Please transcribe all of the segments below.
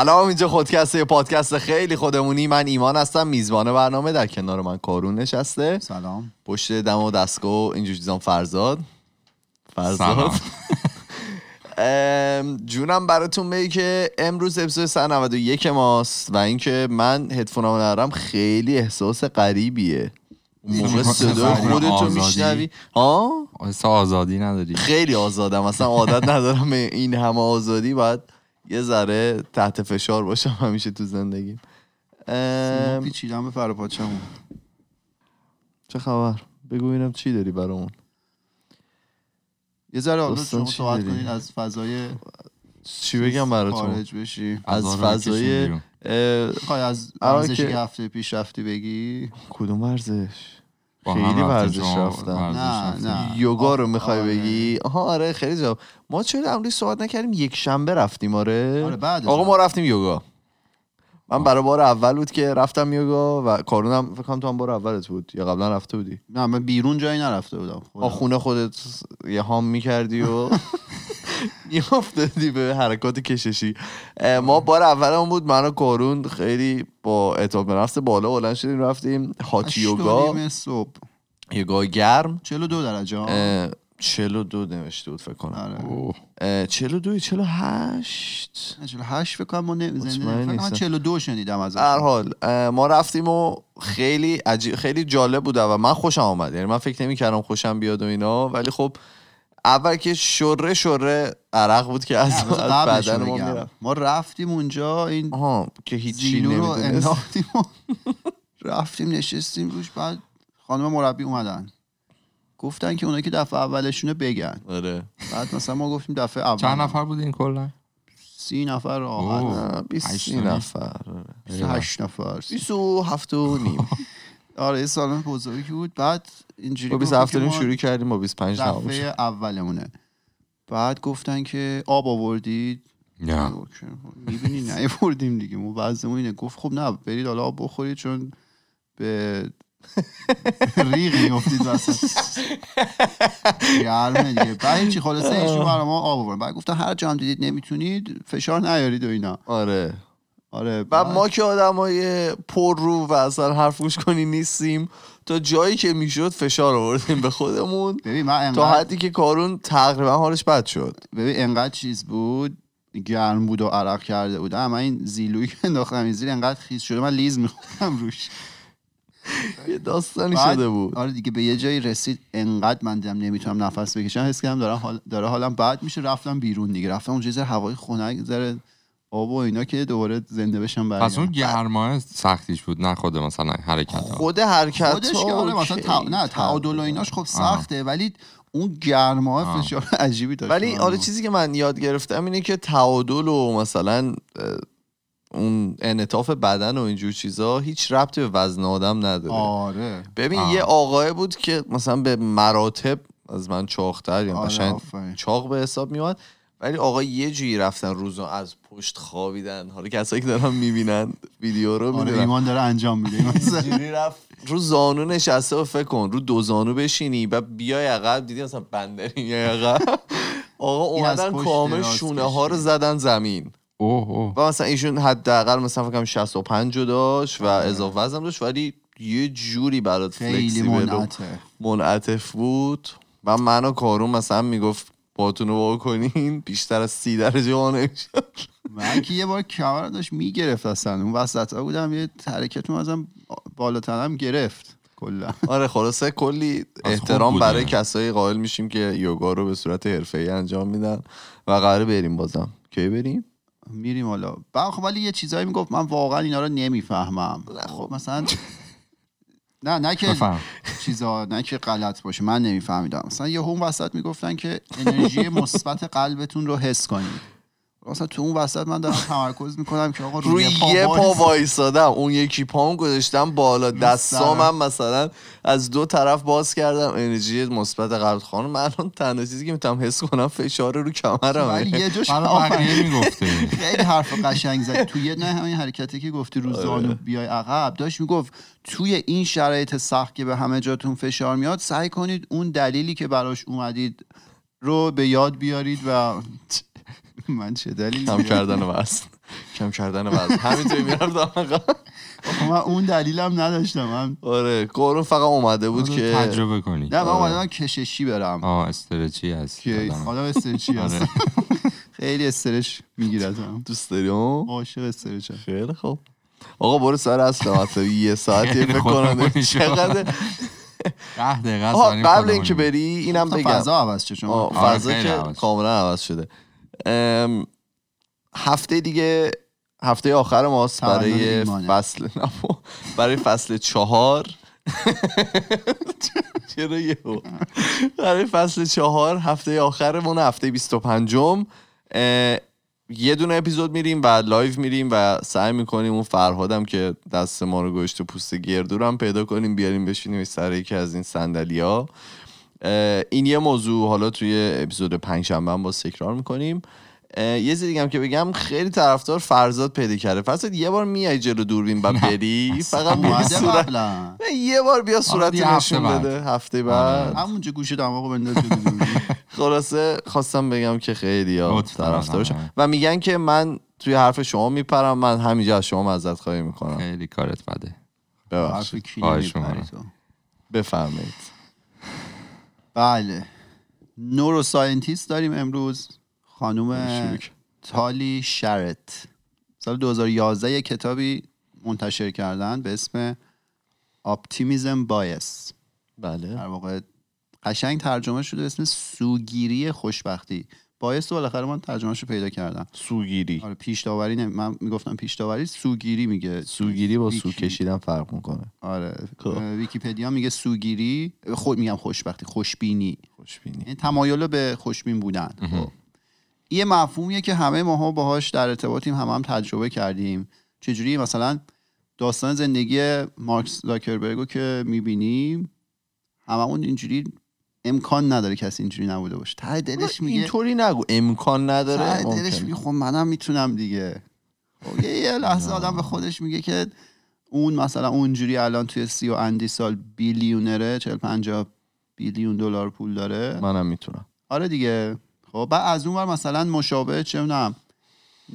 سلام اینجا خودکسته یه پادکست خیلی خودمونی. من ایمان هستم میزبان برنامه در کنار من کارون نشسته. سلام. پشت دم و دستگاه اینجور چیزان فرزاد. فرزاد. جونم براتون بگی که امروز اپیزود 191 ماست و اینکه من هدفونامو ندارم خیلی احساس غریبیه. اون موقع صدای خودتو. میشنوی؟ ها؟ احساس آزادی نداری. خیلی آزادم اصلا عادت ندارم این همه آزادی. باید یه ذره تحت فشار باشم همیشه تو زندگی ام، پیچیدم به فراپاچمون چه خبر؟ بگو اینم چی داری برامون. یه ذره حالا شما صحبت؟ کنید از فضای چی بگم براتون؟ خارج بشی. از فضای خواهی از ورزشی که- هفته پیش رفتی بگی؟ کدوم هم خیلی ورزش رفتم. نه،. نه. یوگا رو آه، می‌خوای آره. بگی آها آره خیلی جواب ما چرا امروز صحبت نکردیم یک شنبه رفتیم آره آره بعد آقا ما رفتیم یوگا من برای بار اول بود که رفتم یوگا و کارونم فکر کنم تو هم بار اولت بود یا قبلا رفته بودی؟ نه من بیرون جایی نرفته بودم. خودم. خونه خودت یه هام می‌کردی و میافتادی به حرکات کششی. ما بار اولمون بود من و کارون خیلی با اعتماد به نفس بالا بلند شدیم رفتیم هات یوگا. صبح. یوگا گرم. 42 درجه. اه، 42 نوشته بود فکر کنم. آره. اوه. اه، 42 48 نه، 48 فکر کنم ما من نیستم. 42 شنیدم از هر حال ما رفتیم و خیلی عجیب خیلی جالب بود و من خوشم آمد یعنی من فکر نمی کردم خوشم بیاد و اینا. ولی خب اول که شره شره عرق بود که از, از بدن ما می‌رفت. ما رفتیم اونجا این آها که هیچی نمی‌دونست. رفتیم نشستیم روش. بعد خانم مربی اومدن. گفتن که اونا که دفعه اولشونه بگن. آره. بعد مثلا ما گفتیم دفعه اول. چند نفر بودین کلا؟ سی نفر. اه، 20 هشت سی و نیم. نفر آره. هشت نفر. 27 و نیم. آره یه سالن بزرگی بود. بعد اینجوری با گفتن 27 که و نیم ما شروع کردیم با 25 تموم شد. دفعه اولمونه. بعد گفتن که آب آوردید. نه. می‌بینی نیاوردیم دیگه. ما وضعمون اینه. گفت خب نه برید حالا آب بخورید چون به ریغ میافتید وسط گرمه دیگه. بعد چی؟ خلاصه ایشون برای ما آب آورد بعد گفتن هر جا هم دیدید نمی‌تونید فشار نیارید و اینا. آره. آره و ما که آدمای پر رو و اصلا حرف گوش کنی نیستیم تا جایی که می‌شد فشار آوردیم به خودمون. ببین من تا انقدر حدی که کارون تقریبا حالش بد شد. ببین انقدر چیز بود گرم بود و عرق کرده بودم من این زیلویی که انداختم این زیر انقدر خیس شده من لیز میخوردم روش. یه داستانی بعد- شده بود. آره دیگه به یه جایی رسید انقدر من دیدم نمی‌تونم نفس بکشم. حس کردم دارم حال... داره حالم بد میشه رفتم بیرون دیگه. رفتم اونجا یه هوای خنک ذره آب و اینا که دوباره زنده بشم پس اون گرماه سختیش بود نه خود مثلا حرکت ها. خود حرکت خودش که آره مثلا تع... نه تعادل و ایناش خب سخته ولی اون گرما. فشار عجیبی داشت. ولی برام. آره. چیزی که من یاد گرفتم اینه که تعادل و مثلا اون انعطاف بدن و اینجور چیزا هیچ ربطی به وزن آدم نداره. آره. ببین آه. یه آقای بود که مثلا به مراتب از من چاقتر یا آره، قشنگ آفرین. چاق به حساب میاد ولی آقا یه جوری رفتن روزو از پشت خوابیدن. حالا کسایی که دارن می‌بینن ویدیو رو آره می‌دونن. ایمان داره انجام میده. اینجوری رفت رو زانو نشسته و فکر کن رو دو زانو بشینی و بیای عقب دیدی مثلا بندری میای عقب. آقا اومدن کامل شونه ها رو. زدن زمین. اوه اوه. و مثلا ایشون حداقل مثلا فکر کنم 65 رو داشت و اضافه وزن داشت ولی یه جوری برات فلکسیبل و منعطف. بود. و من و کارون مثلا می‌گفت باتون رو کنین بیشتر از سی درجه ها نمیشه من که یه بار کمر داشت می‌گرفت اصلا. اون وسط ها بودم یه حرکت ازم بالاتنم گرفت کلا. آره خلاصه کلی احترام. برای کسایی قائل میشیم که یوگا رو به صورت حرفه‌ای انجام میدن و قراره بریم بازم. کی بریم؟ میریم حالا. بعد خب ولی یه چیزایی می‌گفت من واقعا اینا رو نمی‌فهمم. خب مثلا نه نه که چیزا نه که غلط باشه من نمیفهمیدم. مثلا یه هم وسط می‌گفتن که انرژی مثبت قلبتون رو حس کنید. مثلا تو اون وسط من دارم تمرکز می‌کنم که آقا روی یه پا وایس. وایسادم اون یکی پام گذاشتم بالا. دستامم سرم. مثلا از دو طرف باز کردم. انرژی مثبت قلب خانم. من الان تنها چیزی که می‌تونم حس کنم فشار روی کمرمه. یه. بقیه می‌گفته خیلی حرف قشنگ زد. توی یه نه همین حرکتی که گفتی رو زانو بیای عقب داشت می‌گفت توی این شرایط سخت که به همه جاتون فشار میاد سعی کنید اون دلیلی که براش اومدید رو به یاد بیارید و من چه دلیلی کم کردن وزن. کم کردن وزن. همینطوری می‌رفتم خب من اون دلیلم نداشتم. من آره کورون فقط اومده بود آره، که تجربه کنی. نه من اومدم کششی برم. آه استرچی هست. که آدم. استرچی آره. هست خیلی استرش میگیرتم. دوست داری اون؟ عاشق استرچم خیلی خوب. آقا برو سر اصل. مطلب یه ساعتی خیلی فکر کنم شد. چقدر ده دقیقه قبل اینکه. بری اینم بگم. فضا عوض چه شما. آره، فضا که شد. کاملا عوض شده. هفته دیگه هفته آخر ماست برای. فصل برای فصل چهار. چرا یهو برای فصل چهار هفته آخرمون هفته 25 م یه دونه اپیزود میریم و live میریم و سعی می‌کنیم اون فرهادم که دست ما رو گذاشته پوست گردو رو هم پیدا کنیم بیاریم بشینیم سر یکی از این صندلی این یه موضوع حالا توی اپیزود پنجشنبه هم باز تکرار می‌کنیم. یه چیز دیگه هم که بگم خیلی طرفدار فرزاد پیدا کرده. فرزاد یه بار میای جلو دوربین و بری؟ فقط بیا صورت یه بار بیا صورت یه هفته نشون بعد. بده هفته بعد. همونجا گوشه دماغو بنداز. خلاصه خواستم بگم که خیلی طرفدارشم آره. و میگن که من توی حرف شما میپرم من همینجا از شما معذرت خواهی می‌کنم. خیلی کارت بده. ببخشید. بفرمایید. بله. neuroscientist داریم امروز. کن. Tali Sharot. سال 2011 یه کتابی منتشر کردن به اسم Optimism Bias بله. در واقع قشنگ ترجمه شده به اسم سوگیری خوشبختی. bias رو بالاخره من ترجمهش رو پیدا کردم. سوگیری. آره پیش داوری نمی... من می‌گفتم پیش داوری سوگیری میگه. سوگیری با سو. کشیدن فرق می‌کنه. آره خب. ویکیپدیا میگه سوگیری خود میگم خوشبختی خوشبینی. خوشبینی. این تمایل به خوشبین بودن. خب. یه مفهومیه که همه ماها باهاش در ارتباطیم هم هم تجربه کردیم. چجوری؟ مثلا داستان زندگی مارکس زاکربرگو که می‌بینیم هممون اینجوری امکان نداره کسی اینجوری نبوده باشه. ته دلش میگه اینطوری نگو. امکان نداره؟ ته دلش. میگه خب منم می‌تونم دیگه. خب یه, لحظه آدم به خودش میگه که اون مثلا اونجوری الان توی سی و اندی سال بیلیونره چل پنجاه بیلیون دلار پول داره. منم می‌تونم. آره دیگه. خب بعد از اون مثلا مشابه چه می‌دونم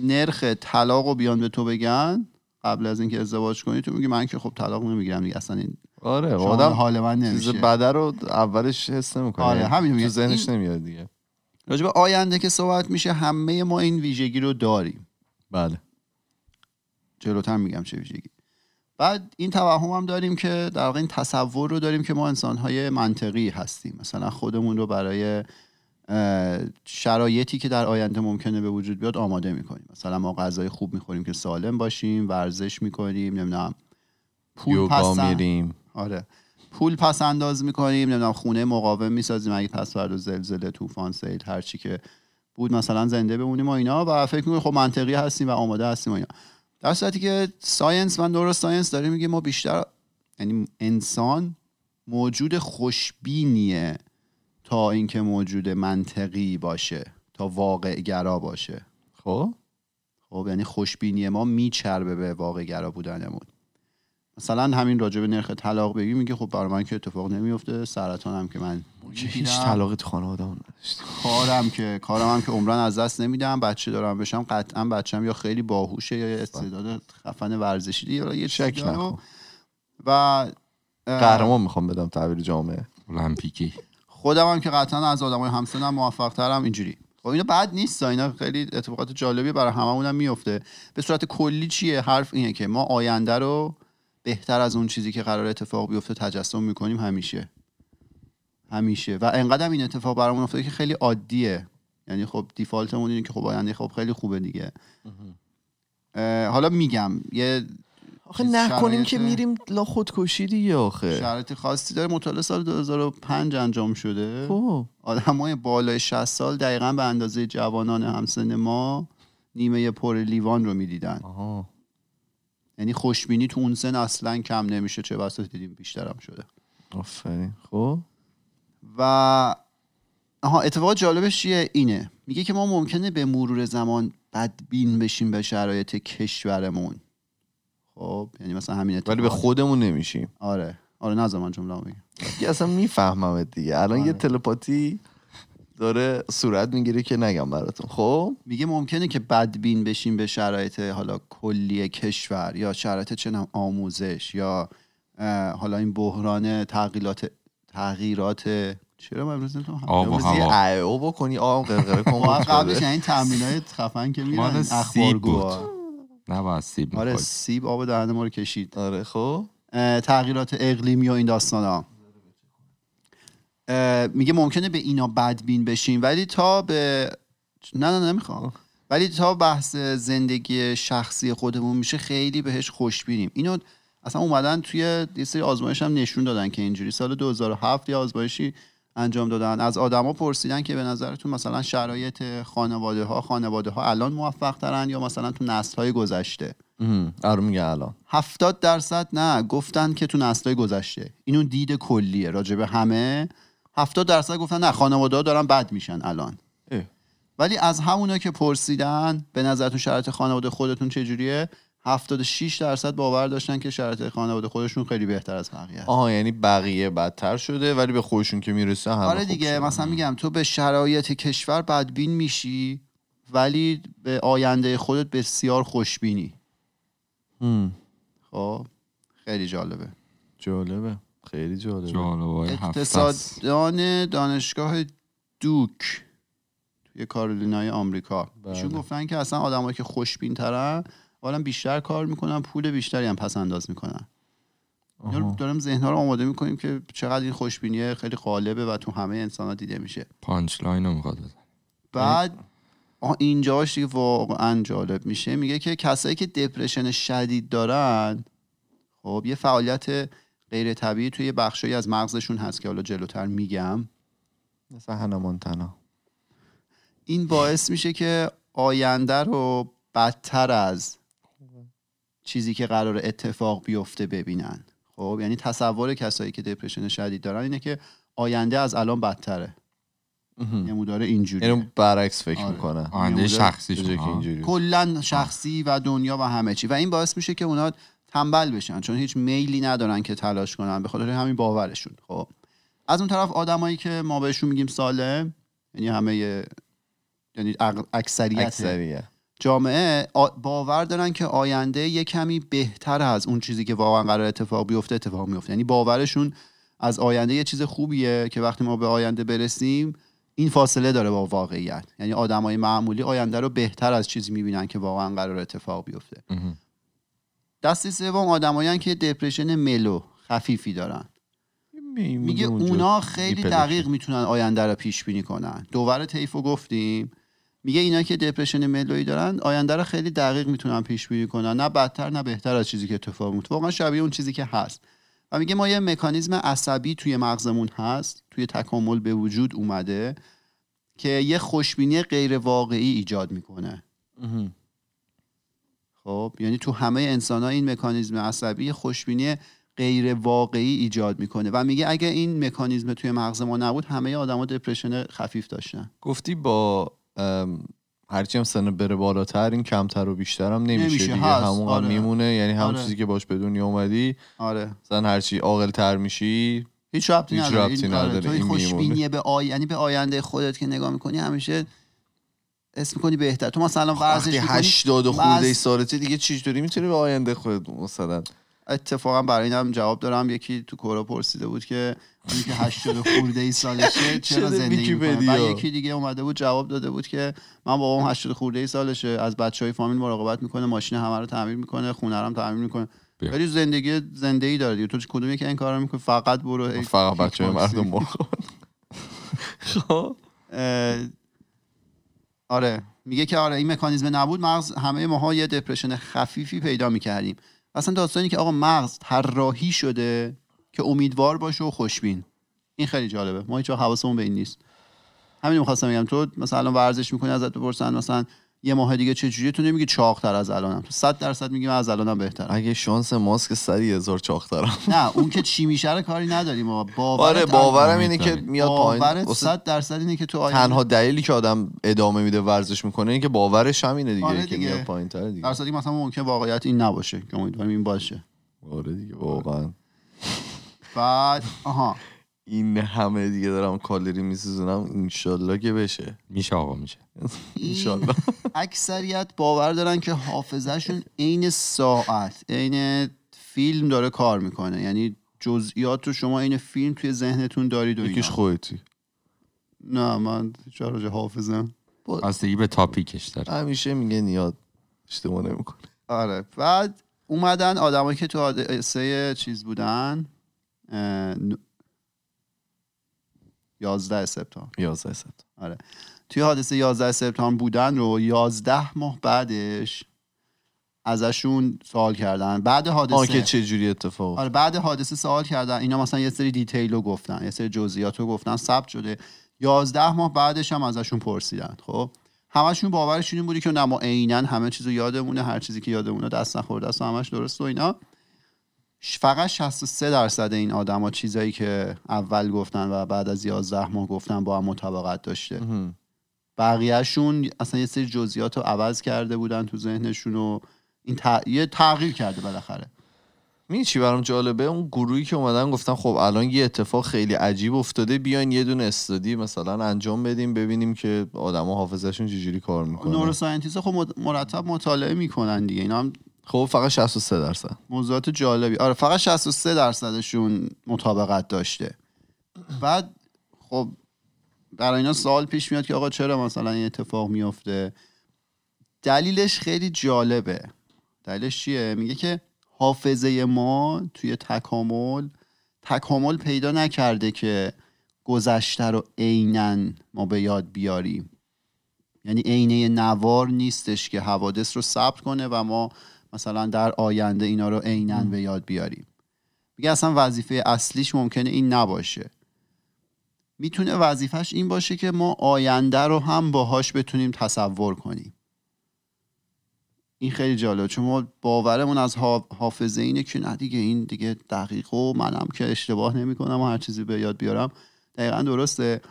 نرخ طلاق رو بیان به تو بگن قبل از اینکه ازدواج کنی تو میگی من که خب طلاق نمی‌گیرم دیگه اصلا این آره آدم حال من چیز نمیشه. بده رو اولش حس نمی‌کنه. آره، همین تو. ذهنش این- نمیاد دیگه. راجع به آینده که صحبت میشه همه ما این ویژگی رو داریم. بله. جلوتر میگم چه ویژگی. بعد این توهم هم داریم که در واقع این تصور رو داریم که ما انسانهای منطقی هستیم. مثلا خودمون رو برای شرایطی که در آینده ممکنه به وجود بیاد آماده می‌کنیم. مثلا ما غذای خوب می‌خوریم که سالم باشیم ورزش می‌کنیم نمی‌دونم پول پس میریم. آره. پول پس انداز می‌کنیم نمی‌دونم خونه مقاوم می‌سازیم اگه پس فردا زلزله طوفان سیل هر چی که بود مثلا زنده بمونیم و اینا و فکر می‌کنیم خب منطقی هستیم و آماده هستیم و اینا. در صورتی که science و neuroscience داره میگه ما بیشتر یعنی انسان موجود خوشبینیه تا اینکه موجود منطقی باشه تا واقع گرا باشه. خب؟ خب یعنی خوشبینی ما میچربه به واقع گرا بودنمون. مثلا همین راجع به نرخ طلاق بگی میگه خب برای من که اتفاق نمیفته سرطانم که من هیچ. طلاقی تو خانواده نداشت کارم که کارم هم که عمرن از دست نمیدم. بچه دارم بشم قطعا بچم یا خیلی باهوشه یا استعداد خفن ورزشی دیگه حالا یه شک. نکن. و قهرمان می‌خوام بدم تعبیر جامعه. المپیکی. خودم هم که قطعا از آدمای همسنم موفق ترم اینجوری. خب اینا بد نیست. اینا خیلی اتفاقات جالبی برای هممون هم میفته به صورت کلی چیه؟ حرف اینه که ما آینده رو بهتر از اون چیزی که قرار اتفاق بیفته تجسم می‌کنیم همیشه. همیشه. و انقدر این اتفاق برامون افتاده که خیلی عادیه. یعنی خب دیفالتمون اینه که خب آینده خب خیلی خوبه دیگه. حالا میگم یه آخه نکنیم که میریم لا خودکشی دیگه آخه. شرایط خاصی داره. مطالعه سال 2005 انجام شده. خب. آدمای بالای 60 سال دقیقا به اندازه جوانان همسن ما نیمه پر لیوان رو می‌دیدن. آها. یعنی خوشبینی تو اون سن اصلا کم نمیشه چه بسا دیدیم بیشترم شده. آفرین. خب. و آها اتفاق جالبش چیه؟ اینه. میگه که ما ممکنه به مرور زمان بدبین بشیم به شرایط کشورمون. خب یعنی مثلا همین ولی به خودمون نمیشیم. آره. آره نظر من جمله بگم دیگه اصلا می‌فهمم دیگه. الان آره. یه تلپاتی داره صورت می‌گیره که نگم براتون. خب؟ میگه ممکنه که بدبین بشیم به شرایط حالا کلی کشور یا شرایط چه آموزش یا حالا این بحران تغییرات تغییرات چرا من امروز نمی‌تونم آب و بزنم؟ هوا. او بکنی آم قرقره کن قبلش. این تمرینای خفن که میرن سیب اخبارگوها نباید سیب آره. سیب آب دهن ما رو کشید. آره خب. تغییرات اقلیمی و این داستان ها میگه ممکنه به اینا بدبین بشیم ولی تا به نه نه نمی‌خوام. ولی تا بحث زندگی شخصی خودمون میشه خیلی بهش خوشبینیم. اینو اصلا اومدن توی یه سری آزمایش هم نشون دادن که اینجوری سال 2007 یه آزمایشی انجام دادن. از آدما پرسیدن که به نظرتون مثلا شرایط خانواده ها خانواده ها الان موفق ترن یا مثلا تو نسل های گذشته آره میگه الان. 70 درصد نه گفتن که تو نسل‌های گذشته. اینو دید کلیه راجع به همه. 70 درصد گفتن نه خانواده ها دارن بد میشن الان اه. ولی از همونا که پرسیدن به نظرتون شرایط خانواده خودتون چجوریه 76 درصد باور داشتن که شرایط خانواده خودشون خیلی بهتر از بقیه است. آها یعنی بقیه بدتر شده ولی به خودشون که می‌رسه همه آره دیگه. مثلا میگم تو به شرایط کشور بدبین میشی ولی به آینده خودت بسیار خوشبینی هم، خب خیلی جالبه جالبه خیلی جالبه است. اقتصاددان دانشگاه دوک توی کارولینای آمریکا بله. ایشون گفتن که اصلا آدمایی که خوشبین ترن اولا بیشتر کار می‌کنن پول بیشتری هم پس انداز می‌کنن اینا. دارم ذهنها رو آماده می‌کنیم که چقدر این خوشبینی خیلی غالبه و تو همه انسان ها دیده میشه punchline رو می‌خواد بزن. بعد اینجاش دیگه واقعا جالب میشه میگه که کسایی که depression شدید دارن خب یه فعالیت غیر طبیعی توی بخشایی از مغزشون هست که حالا جلوتر میگم. مثلا هنا مونتانا. این باعث میشه که آینده رو بدتر از چیزی که قرار اتفاق بیفته ببینن. خب یعنی تصور کسایی که دپرشن شدید دارن اینه که آینده از الان بدتره. موداره اینجوری یعنی برعکس فکر آره. می‌کنه. آینده جای که ها. اینجوری. کلا شخصی و دنیا و همه چی. و این باعث میشه که اونا تنبل بشن چون هیچ میلی ندارن که تلاش کنن به خاطر همین باورشون. خب. از اون طرف آدمایی که ما بهشون میگیم سالم یعنی همه یعنی اکثریت اکثریه جامعه باور دارن که آینده یه کمی بهتر از اون چیزی که واقعا قرار اتفاق بیفته اتفاق میفته. یعنی باورشون از آینده یه چیز خوبیه که وقتی ما به آینده برسیم این فاصله داره با واقعیت. یعنی آدمای معمولی آینده رو بهتر از چیزی می‌بینن که واقعا قرار اتفاق بیفته. اه. دستی سوم آدمایی که دپرشن ملو خفیفی دارن. میگه اونا خیلی دقیق می‌تونن آینده رو پیش بینی کنن. دوور طیفو گفتیم. میگه اینا که دپرشن ملوی دارن آینده رو خیلی دقیق می‌تونن پیش بینی کنن. نه بدتر نه بهتر از چیزی که اتفاق میفته واقعا شبیه اون چیزی که هست. و میگه ما یه مکانیزم عصبی توی مغزمون هست توی تکامل به وجود اومده که یه خوشبینی غیر واقعی ایجاد می‌کنه. خب یعنی تو همه انسان ها این مکانیزم عصبی خوشبینی غیر واقعی ایجاد می‌کنه و میگه اگه این مکانیزم توی مغز ما نبود همه آدما دپرشن خفیف داشتن گفتی با هرچی هم سن بره بالاتر این کمتر و بیشتر هم نمیشه, نمیشه، دیگه هست. همون آره. میمونه یعنی همون آره. چیزی که باش به دنیا اومدی آره مثلا هرچی عاقل تر میشی هیچ ربطی هیچ نداره ربطی این, آره، نداره، این این خوشبینی. به آی... یعنی به آینده خودت که نگاه می‌کنی همیشه اسم می‌کنی بهتر. تو مثلا ورزش می‌کنی 80 خورده بعض- سالته دیگه چجوری می‌تونی به آینده خودت مثلا. اتفاقا برای اینم جواب دارم. یکی تو کورا پرسیده بود که اون که 80 خورده ای سالشه چرا زندگی می‌کنه. بعد یکی دیگه اومده بود جواب داده بود که من بابام 80 خورده ای سالشه از بچهای فامیل مراقبت می‌کنه ماشین همه رو تعمیر می‌کنه خونه رو تعمیر می‌کنه. ولی زندگی زنده ای داره دیگه. تو کدوم یکی این کارا می‌کنه فقط برو ای فقط بچه. مردم خب. آره. میگه که آره این مکانیزم نبود مغز همه ماها یه دپرشن خفیفی پیدا می‌کردیم. اصلا داستانی که آقا مغز طراحی شده که امیدوار باشه و خوشبین. این خیلی جالبه. ما هیچ حواسمون به این نیست. همین می‌خواستم بگم. تو مثلا ورزش می‌کنی ازت بپرسن مثلا یه ماه دیگه چه جوریه تو نمیگی چاقتر از الانم. تو 100 درصد میگی من از الانم بهترم اگه شانس ماسک سری هزار چاق دارم نه اون که چی میشه رو کاری نداریم ما باورت آره باورم اینه که. میاد پایین. باورت واسه 100 درصد اینه که تو آینده تنها دلیلی که آدم ادامه میده ورزش می‌کنه اینه که باورش همینه دیگه آره که دیگه. میاد پایین تر دیگه. در صورتی که مثلا ممکن واقعیت این نباشه که امیدواریم این باشه. آره دیگه واقعا. بعد آها. این همه دیگه دارم کالری میسوزونم انشالله که بشه. میشه آقا میشه. انشالله. اکثریت باور دارن که حافظهشون عین ساعت عین فیلم داره کار می‌کنه. یعنی جزئیات رو شما عین فیلم توی ذهنتون دارید و اینا. یکیش خودتی. نه من چرا حافظم؟ بستگی به تاپیکش داره. همیشه میگه نیاد اشتباه نمی‌کنه. آره. بعد اومدن آدمایی که تو حادثه چیز بودن 11 سپتامبر. 11 سپتامبر. آره. توی حادثه 11 سپتامبر بودن رو 11 ماه بعدش ازشون سوال کردن. بعد حادثه آن که چه جوری اتفاق آره بعد حادثه سوال کردن. اینا مثلا یه سری دیتیل رو گفتن یه سری جزئیات رو گفتن ثبت شده. 11 ماه بعدش هم ازشون پرسیدن خب؟ همشون باورشون این بودی که نه ما عینا همه چیزو یادمونه هر چیزی که یادمونه دست نخورده است و همش درست و اینا. فقط 63 درصد این آدما چیزایی که اول گفتن و بعد از 11 ماه گفتن با هم مطابقت داشته. بقیهشون اصلا یه سری جزئیات رو عوض کرده بودن تو ذهنشون و این ت- یه تغییر کرده بالاخره. می‌دونی چی برام جالبه؟ اون گروهی که اومدن گفتن خب الان یه اتفاق خیلی عجیب افتاده بیاین یه دونه استادی مثلا انجام بدیم ببینیم که آدما حافظهشون چجوری کار می‌کنه. نوروساینتیست خب مرتب مطالعه می‌کنن دیگه. اینا هم خب فقط 63 درصد. موضوعات جالبی. آره فقط 63 درصدشون مطابقت داشته. بعد خب برای اینا سوال پیش میاد که آقا چرا مثلا این اتفاق میفته؟ دلیلش خیلی جالبه. دلیلش چیه؟ میگه که حافظه ما توی تکامل تکامل پیدا نکرده که گذشته رو عینا ما به یاد بیاریم. یعنی عینه نوار نیستش که حوادث رو ثبت کنه و ما مثلا در آینده اینا رو عینا به یاد بیاریم. میگه اصلا وظیفه اصلیش ممکنه این نباشه. می‌تونه وظیفش این باشه که ما آینده رو هم باهاش بتونیم تصور کنیم. این خیلی جالبه چون ما باورمون از حا- حافظه اینه که نه دیگه این دیگه دقیق و منم که اشتباه نمی‌کنم و هر چیزی به یاد بیارم. دقیقا درسته.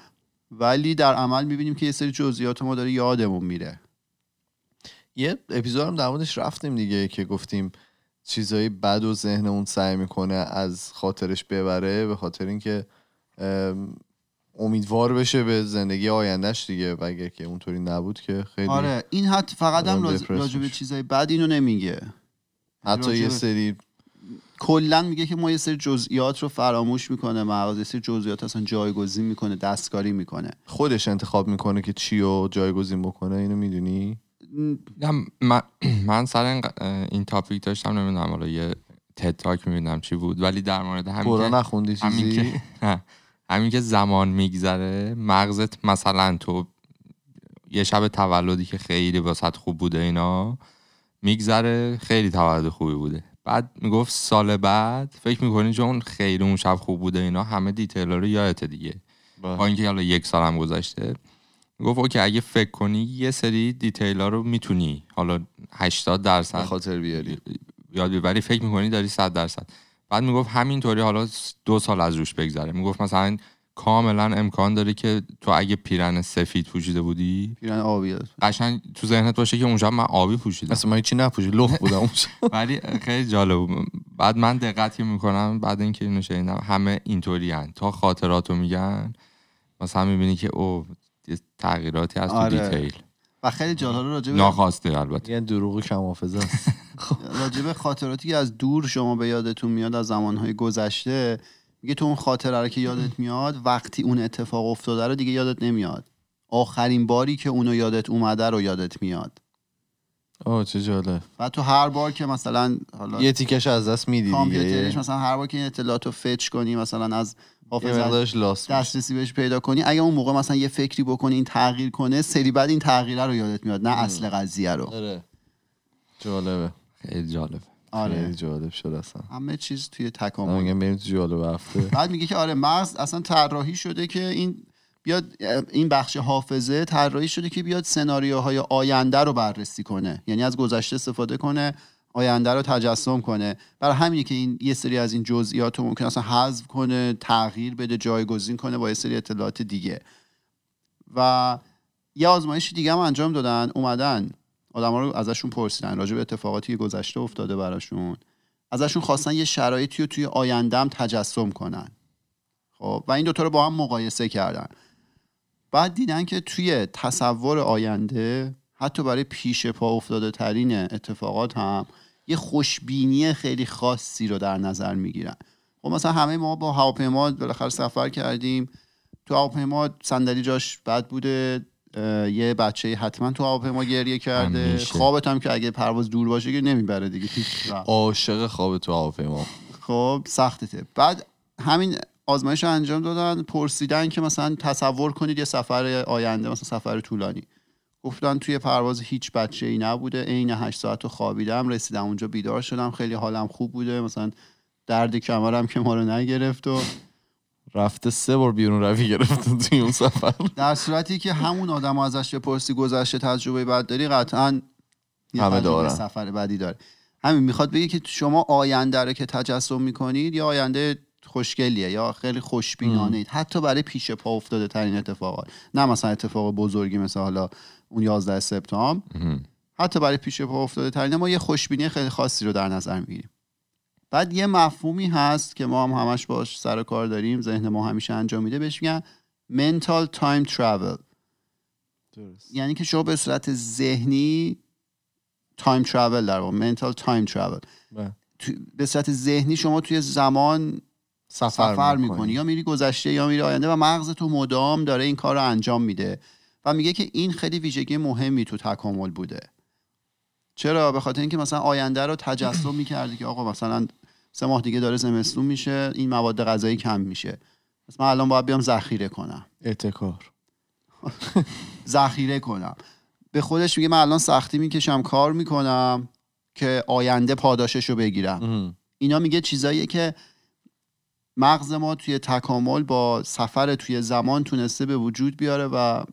ولی در عمل می‌بینیم که یه سری جزئیات ما داره یادمون میره. یه اپیزود هم در موردش رفتیم دیگه که گفتیم چیزایی بد و ذهنمون سعی می‌کنه از خاطرش ببره به خاطر اینکه ام، امیدوار بشه به زندگی آیندهش دیگه و اگر که اونطوری نبود که خیلی آره این حتی فقط هم آدم راج- دپرس راجع به میشه. چیزای بد اینو نمیگه. حتی یه راجع به- سری کلا میگه که ما یه سری جزئیات رو فراموش می‌کنه مغز یه سری جزئیات اصلا جایگزین می‌کنه دستکاری می‌کنه. خودش انتخاب می‌کنه که چی رو جایگزین بکنه اینو می‌دونی؟ من, من سر این, تاپیک داشتم نمی‌دونم حالا یه تد تاک می‌بینم چی بود ولی در مورد همین که- نخوندی همین چیزی که نه. همین که زمان میگذره مغزت مثلا تو یه شب تولدی که خیلی واست خوب بوده اینا میگذره خیلی تولد خوبی بوده بعد می‌گفت سال بعد فکر می‌کنی چون خیلی اون شب خوب بوده اینا همه detail رو یادته دیگه بله. با اینکه حالا یک سال هم گذشته گفت okay اگه فکر کنی یه سری detail ها رو می‌تونی حالا 80 به درصد خاطر بیاری یاد ببری فکر می‌کنی داری 100 درصد بعد می‌گفت همینطوری حالا دو سال از روش بگذره می‌گفت مثلا کاملا امکان داره که تو اگه پیرن سفید پوشیده بودی پیرن آبی. قشنگ تو ذهنت باشه که اونجا من آبی پوشیدم اصلا من هیچی نپوشی لخ بودم اون شب. ولی خیلی جالب بود. بعد من دقت که می‌کنم بعد اینکه اینو شنیدم همه اینطوری. تا خاطراتو میگن مثلا می‌بینی که او تغییراتی از تو آره. دیتیل. و خیلی جالب راجع به ناخواسته البته. یه دروغ کم حافظه است. راجع به خاطراتی که از دور شما به یادتون میاد از زمانهای گذشته میگه تو اون خاطره رو که یادت میاد وقتی اون اتفاق افتاده رو دیگه یادت نمیاد. آخرین باری که اونو یادت اومده رو یادت میاد. آه چه جالب. و تو هر بار که مثلا حالا یه تیکش از دست میدی دیگه. مثلا هر بار که این اطلاعات رو فچ کنی مثلا از حافظه لاس. دسترسی بهش پیدا کنی. اگه اون موقع مثلا یه فکری بکنی این تغییر کنه سری بعد این تغییره رو یادت میاد نه اصل قضیه رو. آره. جالبه. خیلی جالب خیلی آره جالب شد اصلا. همه چیز توی تکامل میگم بریم تو جالب هفته. بعد میگه که آره مغز اصلا طراحی شده که این بیاد این بخش حافظه طراحی شده که بیاد سناریوهای آینده رو بررسی کنه. یعنی از گذشته استفاده کنه آینده رو تجسم کنه. برای همینه که این یه سری از این جزئیات رو ممکن اصلا حذف کنه تغییر بده جایگزین کنه با یه سری اطلاعات دیگه. و یه آزمایش دیگه هم انجام دادن اومدن. آدما رو ازشون پرسیدن راجع به اتفاقاتی که گذشته افتاده براشون. ازشون خواستن یه شرایطی رو توی آینده هم تجسم کنن. خب و این دوتا رو با هم مقایسه کردن. بعد دیدن که توی تصور آینده حتی برای پیش پا افتاده ترین اتفاقات هم یه خوشبینی خیلی خاصی رو در نظر می‌گیرن. خب مثلا همه ما با هواپیما بالاخره سفر کردیم. تو هواپیما صندلی جاش بد بوده. یه بچه حتما تو هواپیما گریه کرده. همیشه. خوابت هم که اگه پرواز دور باشه که نمی‌بره دیگه. عاشق خواب تو هواپیما. خب سختته بعد همین آزمایش رو انجام دادن. پرسیدن که مثلا تصور کنید یه سفر آینده مثلا سفر طولانی. گفتن توی پرواز هیچ بچه ای نبوده. عین هشت ساعت رو خوابیدم رسیدم اونجا بیدار شدم. خیلی حالم خوب بوده. مثلا درد کمرم که ما رو نگرفت و رفته سه بار بیرون روی گرفته توی اون سفر. در صورتی که همون آدم ازش بپرسی گذشته تجربه بد داری قطعا یه همه دارن. سفر بدی داره. همین می‌خواد بگه که شما آینده رو که تجسم می‌کنید یا آینده خوشگلیه یا خیلی خوشبینانه اید. حتی برای پیش پا افتاده ترین اتفاقات. نه مثلا اتفاق بزرگی مثل حالا اون 11 سپتامبر. حتی برای پیش پا افتاده ترین ما یه خوشبینی خیلی خاصی رو در نظر می‌گیریم. بعد یه مفهومی هست که ما هم همش باش سر و کار داریم ذهن ما همیشه انجام میده بهش میگن mental time travel. یعنی که شما به صورت ذهنی تایم ترافل در واقع mental time travel. بله. تو- به صورت ذهنی شما توی زمان سفر, سفر می‌کنی. می‌کنی. یا میری گذشته یا میری آینده و مغز تو مدام داره این کار رو انجام میده. و میگه که این خیلی ویژگی مهمی تو تکامل بوده. چرا؟ به خاطر اینکه مثلا آینده رو تجسم می‌کردی که آقا مثلا سه ماه دیگه داره زمستون میشه این مواد غذایی کم میشه. پس من الان باید بیام ذخیره کنم. اعتکار ذخیره کنم. به خودش میگه من الان سختی می‌کشم کار می‌کنم که آینده پاداشش رو بگیرم. اینا میگه چیزاییه که مغز ما توی تکامل با سفر توی زمان تونسته به وجود بیاره و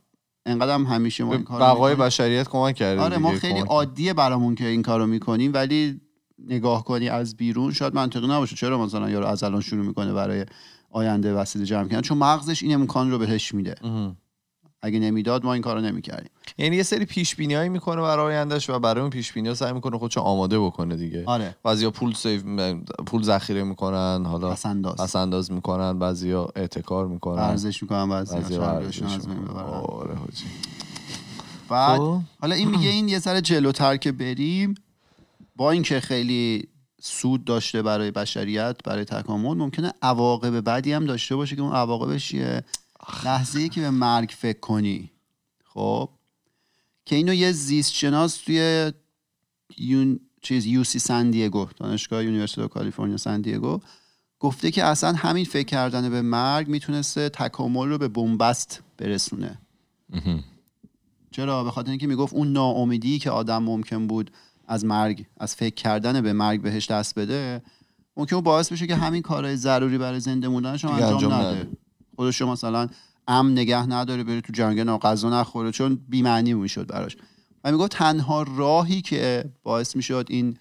انقدر هم همیشه ما این کارو بقای. بشریت کمک کرده آره ما خیلی عادیه برامون که این کارو می‌کنیم ولی نگاه کنی از بیرون شاید منطقی نباشه چرا مثلا یارو از الان شروع می‌کنه برای آینده وسیله جمع کردن چون مغزش این امکان رو بهش میده. اگه نمی‌داد ما این کارو نمی‌کردیم. یعنی یه سری پیش هایی می‌کنه برای آیندهش و برای اون پیش بینی ها سعی می‌کنه خودشو آماده بکنه دیگه. آره. بعضیا پول سیو پول ذخیره می‌کنن حالا پس انداز پس انداز می‌کنن بعضیا اعتکار می‌کنن. ورزش می‌کنم بعضی بعضیا ورزش از بین می‌کنن. ببرن. آره حاجی. بعد خب. حالا این میگه این یه ذره جلوتر که بریم با اینکه خیلی سود داشته برای بشریت برای تکامل ممکنه عواقب بدی هم داشته باشه که اون عواقبش چیه؟ لحظه ای که به مرگ فکر کنی. خب؟ که اینو یه زیست شناس توی یون چیز UC San Diego دانشگاه University California San Diego گفته که اصلا همین فکر کردن به مرگ می‌تونسته تکامل رو به بن‌بست برسونه. چرا؟ به خاطر اینکه می‌گفت اون ناامیدی که آدم ممکن بود از مرگ از فکر کردن به مرگ بهش دست بده ممکن باعث بشه که همین کارهای ضروری برای زنده موندنش انجام, انجام نده. نده. خودش رو مثلا امن نگه نداره بره تو جنگل و غذا نخوره چون بی‌معنی می‌شد براش و می‌گفت تنها راهی که باعث می‌شد این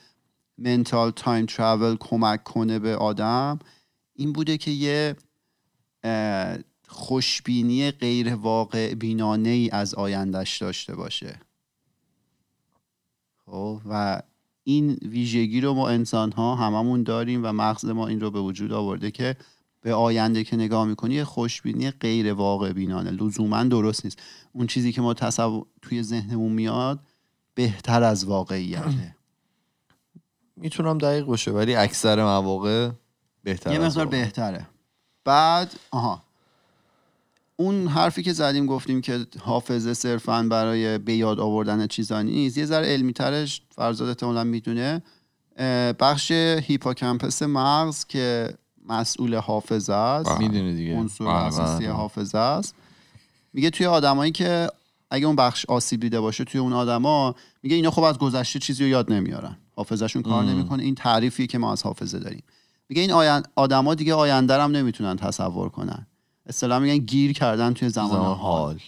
منتال تایم ترافل کمک کنه به آدم این بوده که یه خوشبینی غیر واقع بینانه ای از آیندهش داشته باشه خب و این ویژگی رو ما انسان ها هممون داریم و مغز ما این رو به وجود آورده که به آینده که نگاه می‌کنی یه خوشبینی غیر واقع بینانه. لزوما درست نیست. اون چیزی که ما تصور توی ذهنمون میاد بهتر از واقعیته. می‌تونم دقیق باشه ولی اکثر مواقع بهتر یه مقدار. بهتره. بعد آها. اون حرفی که زدیم گفتیم که حافظه صرفا برای به یاد آوردن چیزا نیست. یه ذره علمی ترش فرزاد احتمالا می‌دونه. بخش هیپوکامپس مغز که مسئول حافظه است. می‌دونی دیگه. عنصر بله، اساسی بله. حافظه است. میگه توی آدمایی که اگه اون بخش آسیب دیده باشه توی اون آدما میگه اینا خب از گذشته چیزی رو یاد نمیارن. حافظهشون کار. نمی‌کنه. این تعریفی که ما از حافظه داریم. میگه این آین... آدما دیگه آینده رو هم نمی‌تونن تصور کنن. اصطلاح میگن گیر کردن توی زمان, زمان حال.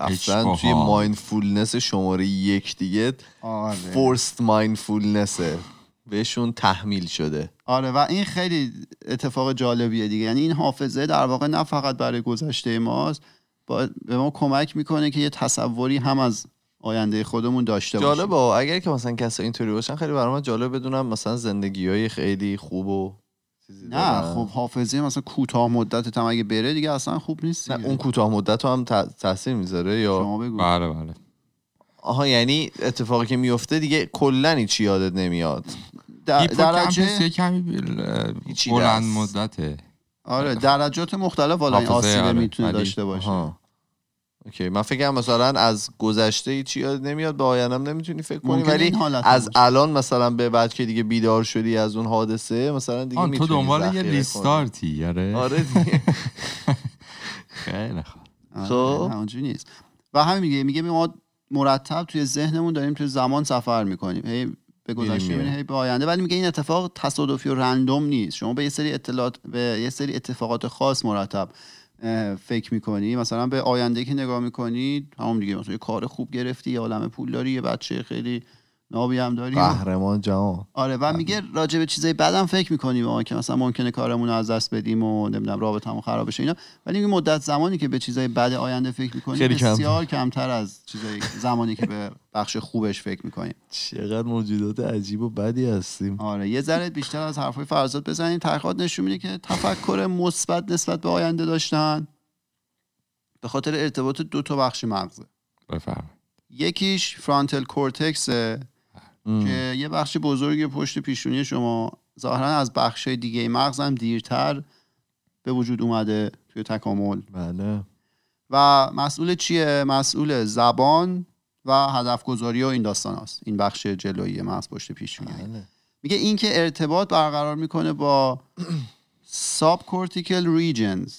رفتن. توی مایندفولنس شماره یک دیگه. آره. فورست مایندفولنسه بهشون تحمیل شده. آره و این خیلی اتفاق جالبیه دیگه. یعنی این حافظه در واقع نه فقط برای گذشته ماست با... به ما کمک می‌کنه که یه تصوری هم از آینده خودمون داشته باشیم. جالبه. اگر که مثلا کسا اینطوری باشن خیلی برای من جالب بدونم مثلا زندگی های خیلی خوب و نه؟ خب حافظه مثلا کوتاه مدت هم اگه بره دیگه اصلا خوب نیست نه. اون کوتاه مدت هم تا- تاثیر می‌ذاره یا شما بگو. بله بله. آها یعنی اتفاقی که میفته دیگه کلا هیچی یادت نمیاد. در- درجه یه کمی بلند. مدته آره درجات مختلف حالا این آسیبه آره، می‌تونه داشته باشه آها. اوکی من فکرم مثلا از گذشته هیچی یاد نمیاد به آیندم نمی‌تونی فکر کنی ولی از باشه. الان مثلا به بعد که دیگه بیدار شدی از اون حادثه مثلا دیگه آن تو می‌تونی دنبال یه. ریستارتی آره آره. خیلی خوب آره، خب. اونجوری نیست و همین میگه میگه ما مرتب توی ذهنمون داریم توی زمان سفر می‌کنیم هی به گذشته می‌بینیم، هی به آینده. ولی میگه این اتفاق تصادفی و رندوم نیست. شما به یه سری اطلاعات به یه سری اتفاقات خاص مرتب فکر می‌کنی. مثلا به آینده که نگاه می‌کنی همون دیگه مثلا یه کار خوب گرفتی یه عالم پول داری یه بچه خیلی نابی هم داری قهرمان جهان. آره و میگه راجع به چیزای بدم فکر می‌کنیم ما که مثلا ممکنه کارمون رو از دست بدیم و نمی‌دونم رابطمون خراب بشه اینا. ولی این مدت زمانی که به چیزای بد آینده فکر می‌کنیم خیلی کم. بسیار کمتر از چیزای زمانی که به بخش خوبش فکر می‌کنیم. چقدر موجودات عجیب و بدی هستیم. آره یه ذره بیشتر از حرفای فرزاد بزنیم تحقیقات نشون میده که تفکر مثبت نسبت به آینده داشتن. به خاطر ارتباط دو تا بخش مغزه. بفرمایید. یکیش فرانتل کورتکسه که یه بخش بزرگی پشت پیشونی شما ظاهرا از بخش دیگه مغز هم دیرتر به وجود اومده توی تکامل بله و مسئول چیه؟ مسئول زبان و هدف گذاری و این داستان هست. این بخش جلویی مغز پشت پیشونی بله میگه این که ارتباط برقرار می‌کنه با ساب کورتیکل ریجنز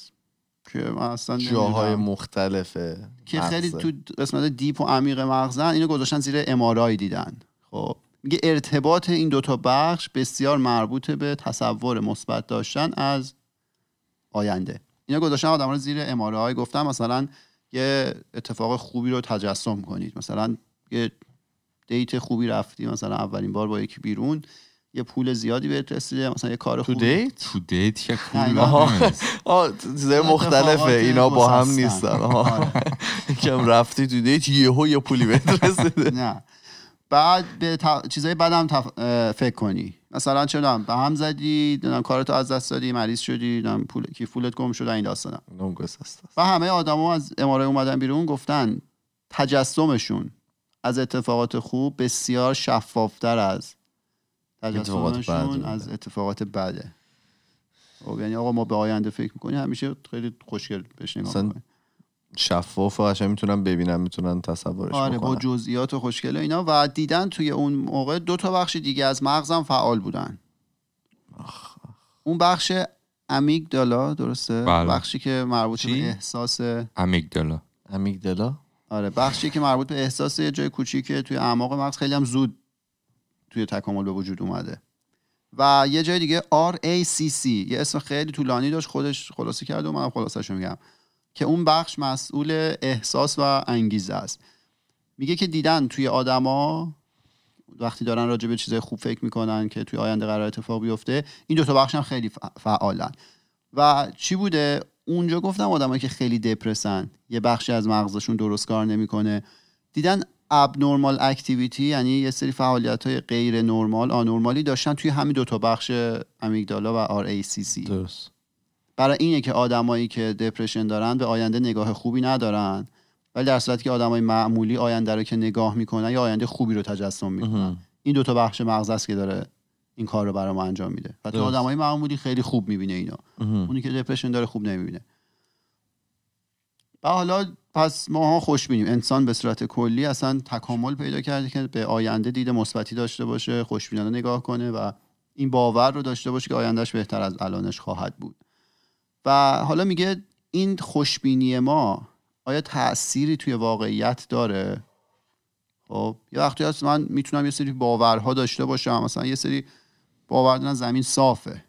که من اصلا جاهای. مختلفه که خیلی مغزه. تو قسمت deep و عمیق مغزن اینو گذاشتن زیر MRI دیدن خب میگه ارتباط این دوتا بخش بسیار مربوط به تصور مثبت داشتن از آینده. اینا گذاشتن آدم رو زیر MRI گفتم مثلا یه اتفاق خوبی رو تجسم کنید. مثلا یه date خوبی رفتی مثلا اولین بار با یکی بیرون. یه پول زیادی بهت رسیده مثلا یه کار تو خوبی. date؟ تو date. آه چیزای مختلفه. اینا با هم. نیستن. آره. یکم رفتی تو دیت یهو یه پولی بهت رسیده. نه. بعد به ت... چیزای بدم تف... اه، فکر کنی مثلا چه به هم زدی نمی‌دونم کارتو از دست دادی مریض شدی نمی‌دونم پول کی پولت گم شد این گسست و همه آدما از امارای اومدن بیرون گفتن تجسمشون از اتفاقات خوب بسیار شفافتر از تجسمشون. از اتفاقات بده خب یعنی آقا ما به آینده فکر می‌کنیم همیشه خیلی خوشگل بهش نگاه. شفاف و قشنگ می‌تونن ببینن می‌تونن تصورش آره با جزئیات و خوشگل و اینا و دیدن توی اون موقع دو تا بخش دیگه از مغزم فعال بودن. اون بخش امیگدالا درسته؟ بله. بخشی که مربوط چی؟ به احساس امیگدالا. امیگدلا آره بخشی که مربوط به احساس یه جای کوچیکه توی اعماق مغز خیلی هم زود توی تکامل به وجود اومده. و یه جای دیگه RACC یه اسم خیلی طولانی داشت خودش خلاصه کرده و منم خلاصش میگم. که اون بخش مسئول احساس و انگیزه است. میگه که دیدن توی آدما وقتی دارن راجع به چیزای خوب فکر می‌کنن که توی آینده قرار اتفاق بیفته این دوتا بخش هم خیلی فعالن. و چی بوده؟ اونجا گفتم آدمایی که خیلی دپرسن یه بخشی از مغزشون درست کار نمی‌کنه. دیدن ابنورمال اکتیویتی یعنی یه سری فعالیت های غیر نرمال آنورمالی داشتن توی همین دوتا بخش امیگدالا و RACC درست. برای اینه که آدمایی که دپرشن دارن به آینده نگاه خوبی ندارن. ولی در صورتی که آدمای معمولی آینده رو که نگاه می‌کنن یا آینده خوبی رو تجسم می‌کنن. این دوتا بخش مغز است که داره این کار رو برای ما انجام میده. و تو. آدمای معمولی خیلی خوب می‌بینه اینا اونی که دپرشن داره خوب نمی‌بینه. و حالا پس ماها خوش بینیم. انسان به صورت کلی اصلا تکامل پیدا کرده که به آینده دید مثبتی داشته باشه خوشبینانه نگاه کنه و این باور رو داشته باشه که آیندهش بهتر از الانش خواهد بود. و حالا میگه این خوشبینی ما آیا تأثیری توی واقعیت داره؟ خب یه وقتی هست من می‌تونم یه سری باورها داشته باشم مثلا یه سری باور دارن زمین صافه.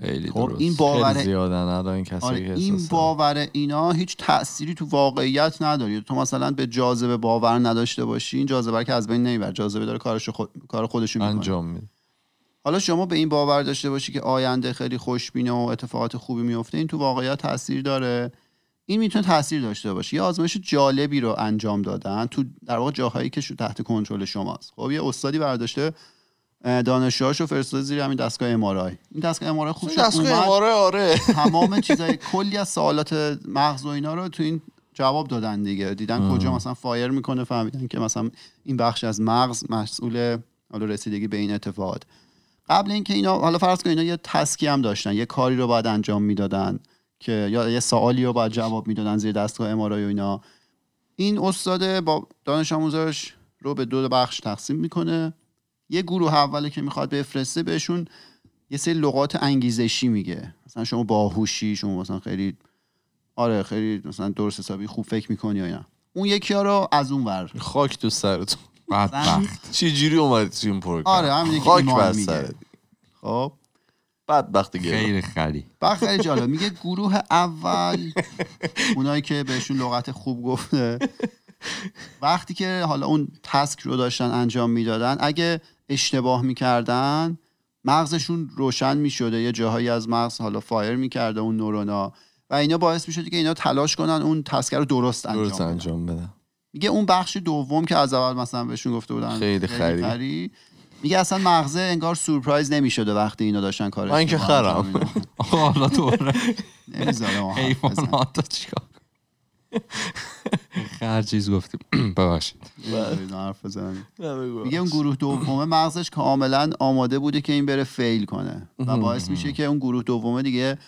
خیلی خب درست. این باور خیلی این کسی آره که این باور اینا هیچ تأثیری تو واقعیت نداره. تو مثلا به جاذبه باور نداشته باشی این جاذبه که از بین نمیبر جاذبه داره کارش خود... کار خودشو می‌کنه. انجام میده. حالا شما به این باور داشته باشی که آینده خیلی خوشبینه و اتفاقات خوبی میفته این تو واقعیت تاثیر داره. این می‌تونه تاثیر داشته باشه. یه آزمایش جالبی رو انجام دادن تو در واقع جاهایی که شو- تحت کنترل شماست. خب یه استادی برداشته دانشجوهاشو فرستاده زیر همین دستگاه ام این دستگاه ام خب شد. دستگاه MRI آره. تمام چیزای کلی از سوالات مغز و اینا رو تو این جواب دادن دیگه. دیدن کجا مثلا fire می‌کنه فهمیدن که مثلا این بخش از مغز مسئول حالا رسیدگی به این اتفاقات. قبل اینکه اینا حالا فرض کن اینا یه task ی هم داشتن یه کاری رو باید انجام می‌دادن که یا یه سوالی رو باید جواب می‌دادن زیر دستگاه MRI و اینا. این استاد با دانش آموزاش رو به دو بخش تقسیم می‌کنه. یه گروه اوله که می‌خواد بفرسته بهشون یه سری لغات انگیزشی میگه. مثلا شما باهوشی شما مثلا خیلی آره خیلی مثلا درست حسابی خوب فکر می‌کنی یا اینا. اون یکی ها رو از اون ور. خاک تو سرتون. بدبخت. چی جوری اومدی تو این پروگرام؟ آره همین که خاک بر میگه. سرت. خب بدبخت گرم خیلی خری. خیلی جالب. میگه گروه اول اونایی که بهشون لغت خوب گفته. وقتی که حالا اون task رو داشتن انجام می‌دادن اگه اشتباه می‌کردن مغزشون روشن می‌شده. یه جاهایی از مغز حالا fire می‌کرده اون نورونا. و اینا باعث می‌شده که اینا تلاش کنن اون task رو درست انجام درست بدن. انجام بدم میگه اون بخش دوم که از اول مثلا بهشون گفته بودن خیلی خری. خری. میگه اصلا مغزه انگار surprise نمی‌شده وقتی اینا داشتن کار من که خرم. آقا حالا نمی‌ذاره. حیوانات چیکار هر چیز گفتیم ببخشید. میگه اون گروه دومه مغزش کاملا آماده بوده که این بره فیل کنه و باعث میشه که اون گروه دومه دیگه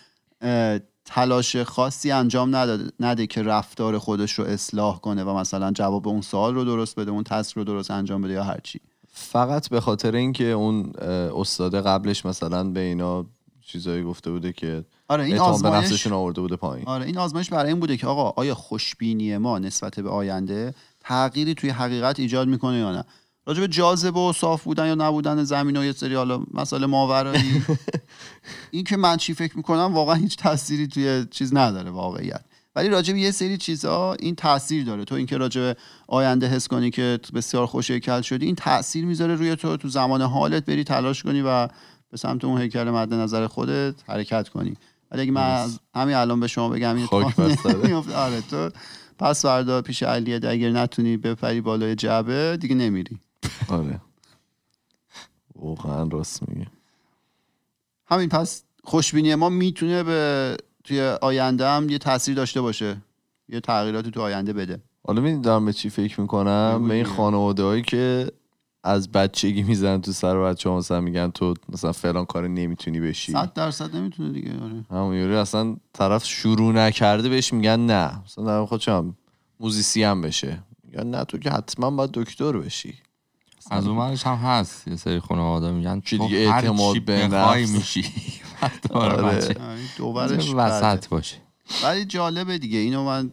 تلاش خاصی انجام نداده نده که رفتار خودش رو اصلاح کنه و مثلا جواب اون سوال رو درست بده اون تست رو درست انجام بده یا هرچی. فقط به خاطر اینکه اون استاد قبلش مثلا به اینا چیزایی گفته بوده که آره این به آزمایش نفسشون آورده بوده پایین. آره این آزمایش برای این بوده که آقا آیا خوشبینی ما نسبت به آینده تغییری توی حقیقت ایجاد می‌کنه یا نه؟ راجع به جاذبه و صاف بودن یا نبودن زمین و یه سری حالا مسائل ماورایی. این که من چی فکر می‌کنم واقعا هیچ تأثیری توی چیز نداره واقعیت. ولی راجع به یه سری چیزها این تاثیر داره. تو اینکه راجع به آینده حس کنی که بسیار خوش هیکل شدی این تاثیر می‌ذاره روی تو. تو زمان حالت بری تلاش کنی و به سمت اون هیکل مد نظر خودت حرکت کنی. ولی اگه من همین الان به شما بگم این. آره تو. پس فردا پیش علیه اگر نتونی بپری بالای جعبه دیگه نمیری. آره. واقعا راست میگه همین پس خوشبینی ما می‌تونه به توی آینده هم یه تاثیر داشته باشه. یه تغییراتی تو آینده بده. حالا می‌دونی دارم به چی فکر می‌کنم؟ به این. خانواده هایی که از بچگی می‌زنن تو سر بچه ها مثلا میگن تو مثلا فلان کار نمی‌تونی بشی. صد درصد نمی‌تونه دیگه آره. همون یوری اصلا طرف شروع نکرده بهش میگن نه. مثلا در خود چم موزیسی هم بشه. میگن نه تو که حتما باید دکتر بشی. از اون ورش هم هست یه سری خانواده میگن که تو دیگه هر اعتماد چی به نفس. میشی. آره. دوورش وسط باشه. ولی جالبه دیگه اینو من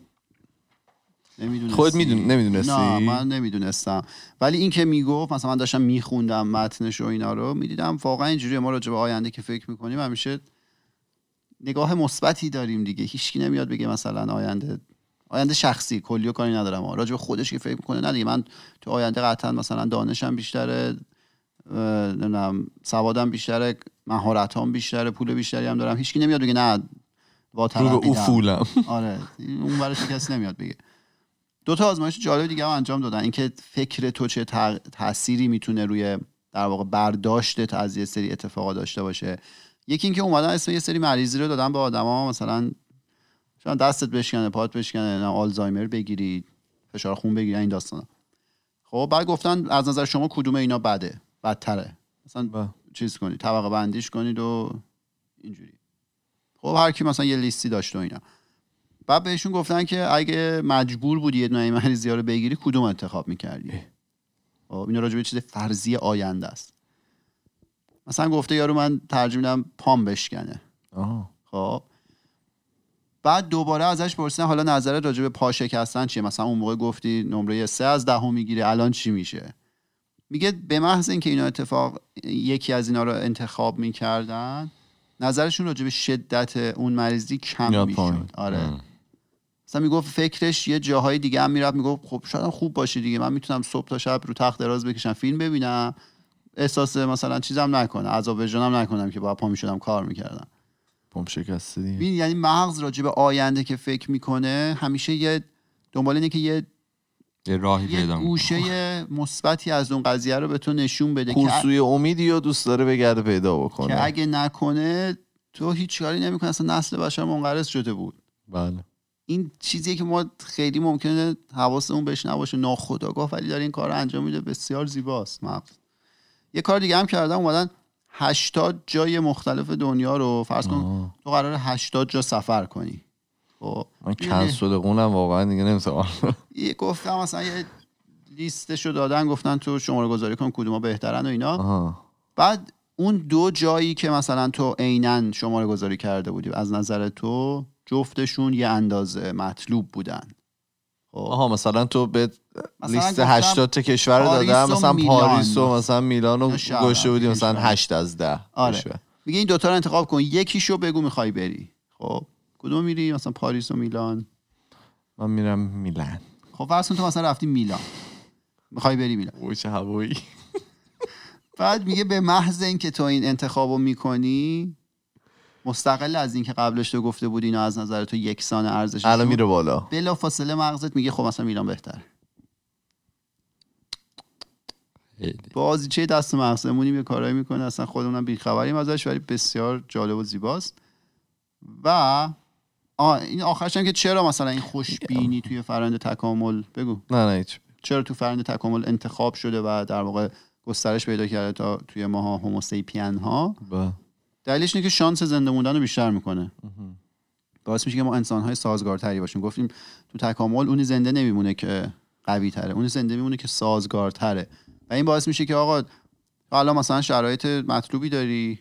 نمی‌دونستی خودت میدون نمی‌دونستی؟ نه من نمی‌دونستم. ولی این که می‌گفت مثلا من داشتم میخوندم متنش و اینا رو می‌دیدم واقعا اینجوری ما راجع به آینده که فکر می‌کنیم همیشه نگاه مثبتی داریم دیگه. هیچکی نمیاد بگه مثلا آینده آینده شخصی کلی و کاری ندارم. راجع به خودش که فکر می‌کنه نه دیگه. من تو آینده قطعا مثلا دانشم بیشتره نمی‌دونم سوادم بیشتره مهارتام بیشتره پول بیشتری هم دارم. هیچکی نمیاد بگه نه با ترقیدم. افولم آره اون ورش کسی نمیاد بگه. دو تا آزمایش جالب دیگه هم انجام دادن. اینکه فکر تو چه تأثیری می‌تونه روی در واقع برداشتت از یه سری اتفاقات داشته باشه. یکی اینکه اومدن اسم یه سری مریضی رو دادن به آدما مثلا شاید دستت بشکنه پات بشکنه نه آلزایمر بگیری فشار خون بگیری این داستانا. خب بعد گفتن از نظر شما کدوم اینا بده؟ بدتره. مثلا بله. چیز کنید طبقه بندیش کنید و اینجوری. خب هر کی مثلا یه لیستی داشت و اینا. بعد بهشون گفتن که اگه مجبور بودی یه دونه مریضی رو بگیری کدوم انتخاب می‌کردی؟ خب اینا راجع به چیز فرضی آینده است. مثلا گفته یارو من ترجیح میدم پام بشکنه. آه. خب بعد دوباره ازش پرسیدن حالا نظرت راجع به پا شکستن چیه؟ مثلا اون موقع گفتی نمره سه از دهم می‌گیره الان چی میشه؟ میگه به محض اینکه اینا اتفاق یکی از اینا رو انتخاب می‌کردن نظرشون راجع به شدت اون مریضی کم می‌شد. آره. مثلا می‌گفت فکرش یه جاهای دیگه هم می‌رفت می‌گفت خب شاید خوب باشه دیگه من می‌تونم صبح تا شب رو تخت دراز بکشم فیلم ببینم. احساس مثلا چیزم نکنم عذاب وجدانم نکنم که با پا می‌شدم کار می‌کردم. پم شکسته دیگه. یعنی مغز راجع به آینده که فکر می‌کنه همیشه یه دنبال اینه که یه یه راهی یه پیدا. گوشه مثبتی از اون قضیه رو به تو نشون بده که, کورسوی امیدی و دوست داره بگرده پیدا که بکنه اگه نکنه تو هیچ کاری نمی‌کنه اصلا نسل بشر منقرض شده بود. بله. این چیزیه که ما خیلی ممکنه حواسمون بهش نباشه. ناخودآگاه ولی داره این کار رو انجام میده. بسیار زیباست مغز. یه کار دیگه هم کردم. اومدن 80 جای مختلف دنیا رو فرض کن آه. تو قرار 80 جا سفر کنی. خب من؟ کنسل قونم واقعا دیگه نمی‌تونم. یه گفتم مثلا یه لیستشو دادن گفتن تو شماره گذاری کن کدوما بهترن و اینا. آها. بعد اون دو جایی که مثلا تو عینا شماره گذاری کرده بودی از نظر تو جفتشون یه اندازه مطلوب بودن. آها مثلا تو به لیست گفتم 80 تا کشور دادم و مثلا. پاریس و مثلا میلان رو شهرن، گوشه بودی مثلا کشور. 8 از 10 آره. میگه این دوتا رو انتخاب کن. یکیشو بگو می‌خوای بری. خب. کدوم میری؟ مثلا پاریس و میلان. من میرم میلان. خب فرض تو مثلا رفتی میلان. می‌خوای بری میلان. اوه چه هوایی. بعد میگه به محض اینکه تو این انتخابو می‌کنی مستقل از اینکه قبلش تو گفته بودی اینا از نظر تو یکسان ارزش الان میره بالا. بلا فاصله مغزت میگه خب مثلا میلان بهتره. خیلی. بازیچه دست مغزمونی یه کارایی می‌کنه اصلا خودمونم بیخبریم ازش ولی بسیار جالب و زیباست. و آه این آخرش هم که چرا مثلا این خوشبینی توی فرآیند تکامل؟ بگو. نه نه هیچ. چرا تو فرآیند تکامل انتخاب شده و در واقع گسترش پیدا کرده تا توی ماها هوموسیپین ها با. دلیلش اینه که شانس زنده موندن رو بیشتر می‌کنه. باعث میشه که ما انسان های سازگارتری باشیم. گفتیم تو تکامل اونی زنده نمیمونه که قوی تره اونی زنده میمونه که سازگارتره. و این باعث میشه که آقا حالا مثلا شرایط مطلوبی داری.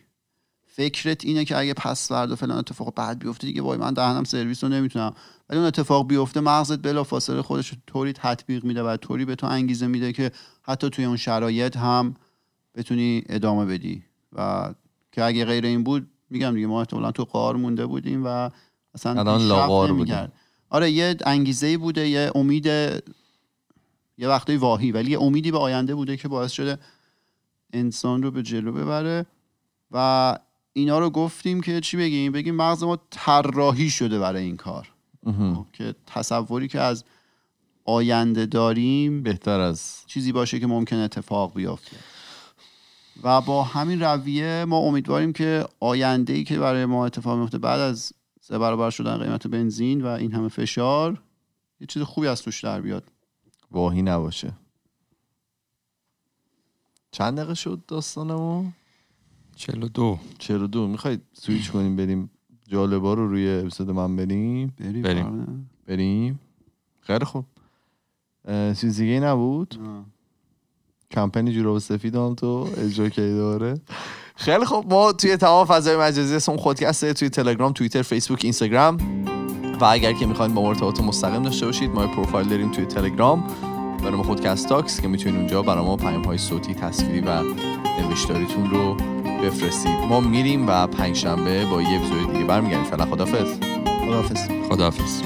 فکرت اینه که اگه پس فردا فلان اتفاق بعد بیفته دیگه وای من دهنم سرویس رو نمی‌تونم. ولی اون اتفاق بیفته مغزت بلا فاصله خودش طوری تطبیق میده و طوری به تو انگیزه میده که حتی توی اون شرایط هم بتونی ادامه بدی. و که اگه غیر این بود میگم دیگه ما احتمالا تو قار مونده بودیم و اصلا الان لاغار نمی‌کرد. آره یه انگیزه بوده یه امید یه وقتای واهی ولی یه امیدی به آینده بوده که باعث شده انسان رو به جلو ببره. و اینا رو گفتیم که چی بگیم؟ بگیم مغز ما طراحی شده برای این کار. مهم. که تصوری که از آینده داریم بهتر از چیزی باشه که ممکن اتفاق بیفته. و با همین رویه ما امیدواریم که آینده ای که برای ما اتفاق میفته بعد از سه برابر شدن قیمت بنزین و این همه فشار یه چیز خوبی از توش در بیاد. واهی نباشه. چند دقیقه شد داستانمون؟ 42 42 می‌خواید سویچ کنیم بریم جالبا رو روی اپیزود من بریم؟ بریم. بریم. پرونه. بریم. خیلی خوب. چیز دیگه نبود؟ آه. کمپینی جوراب سفید هم تو اجرا کردی داره. خیلی خوب. ما توی تمام فضای مجازی اسم خودکسته توی تلگرام توییتر فیسبوک اینستاگرام. و اگر که می‌خواین با ما ارتباط مستقیم داشته باشید ما پروفایل داریم توی تلگرام. به نام خودکست تاکس که می‌تونید اونجا برای ما پیام های صوتی تصویری و نوشتاریتون رو بفرستید. ما میریم و پنجشنبه با یه اپیزود دیگه برمیگردیم. فعلا خدافظ خداحافظ. خداحافظ.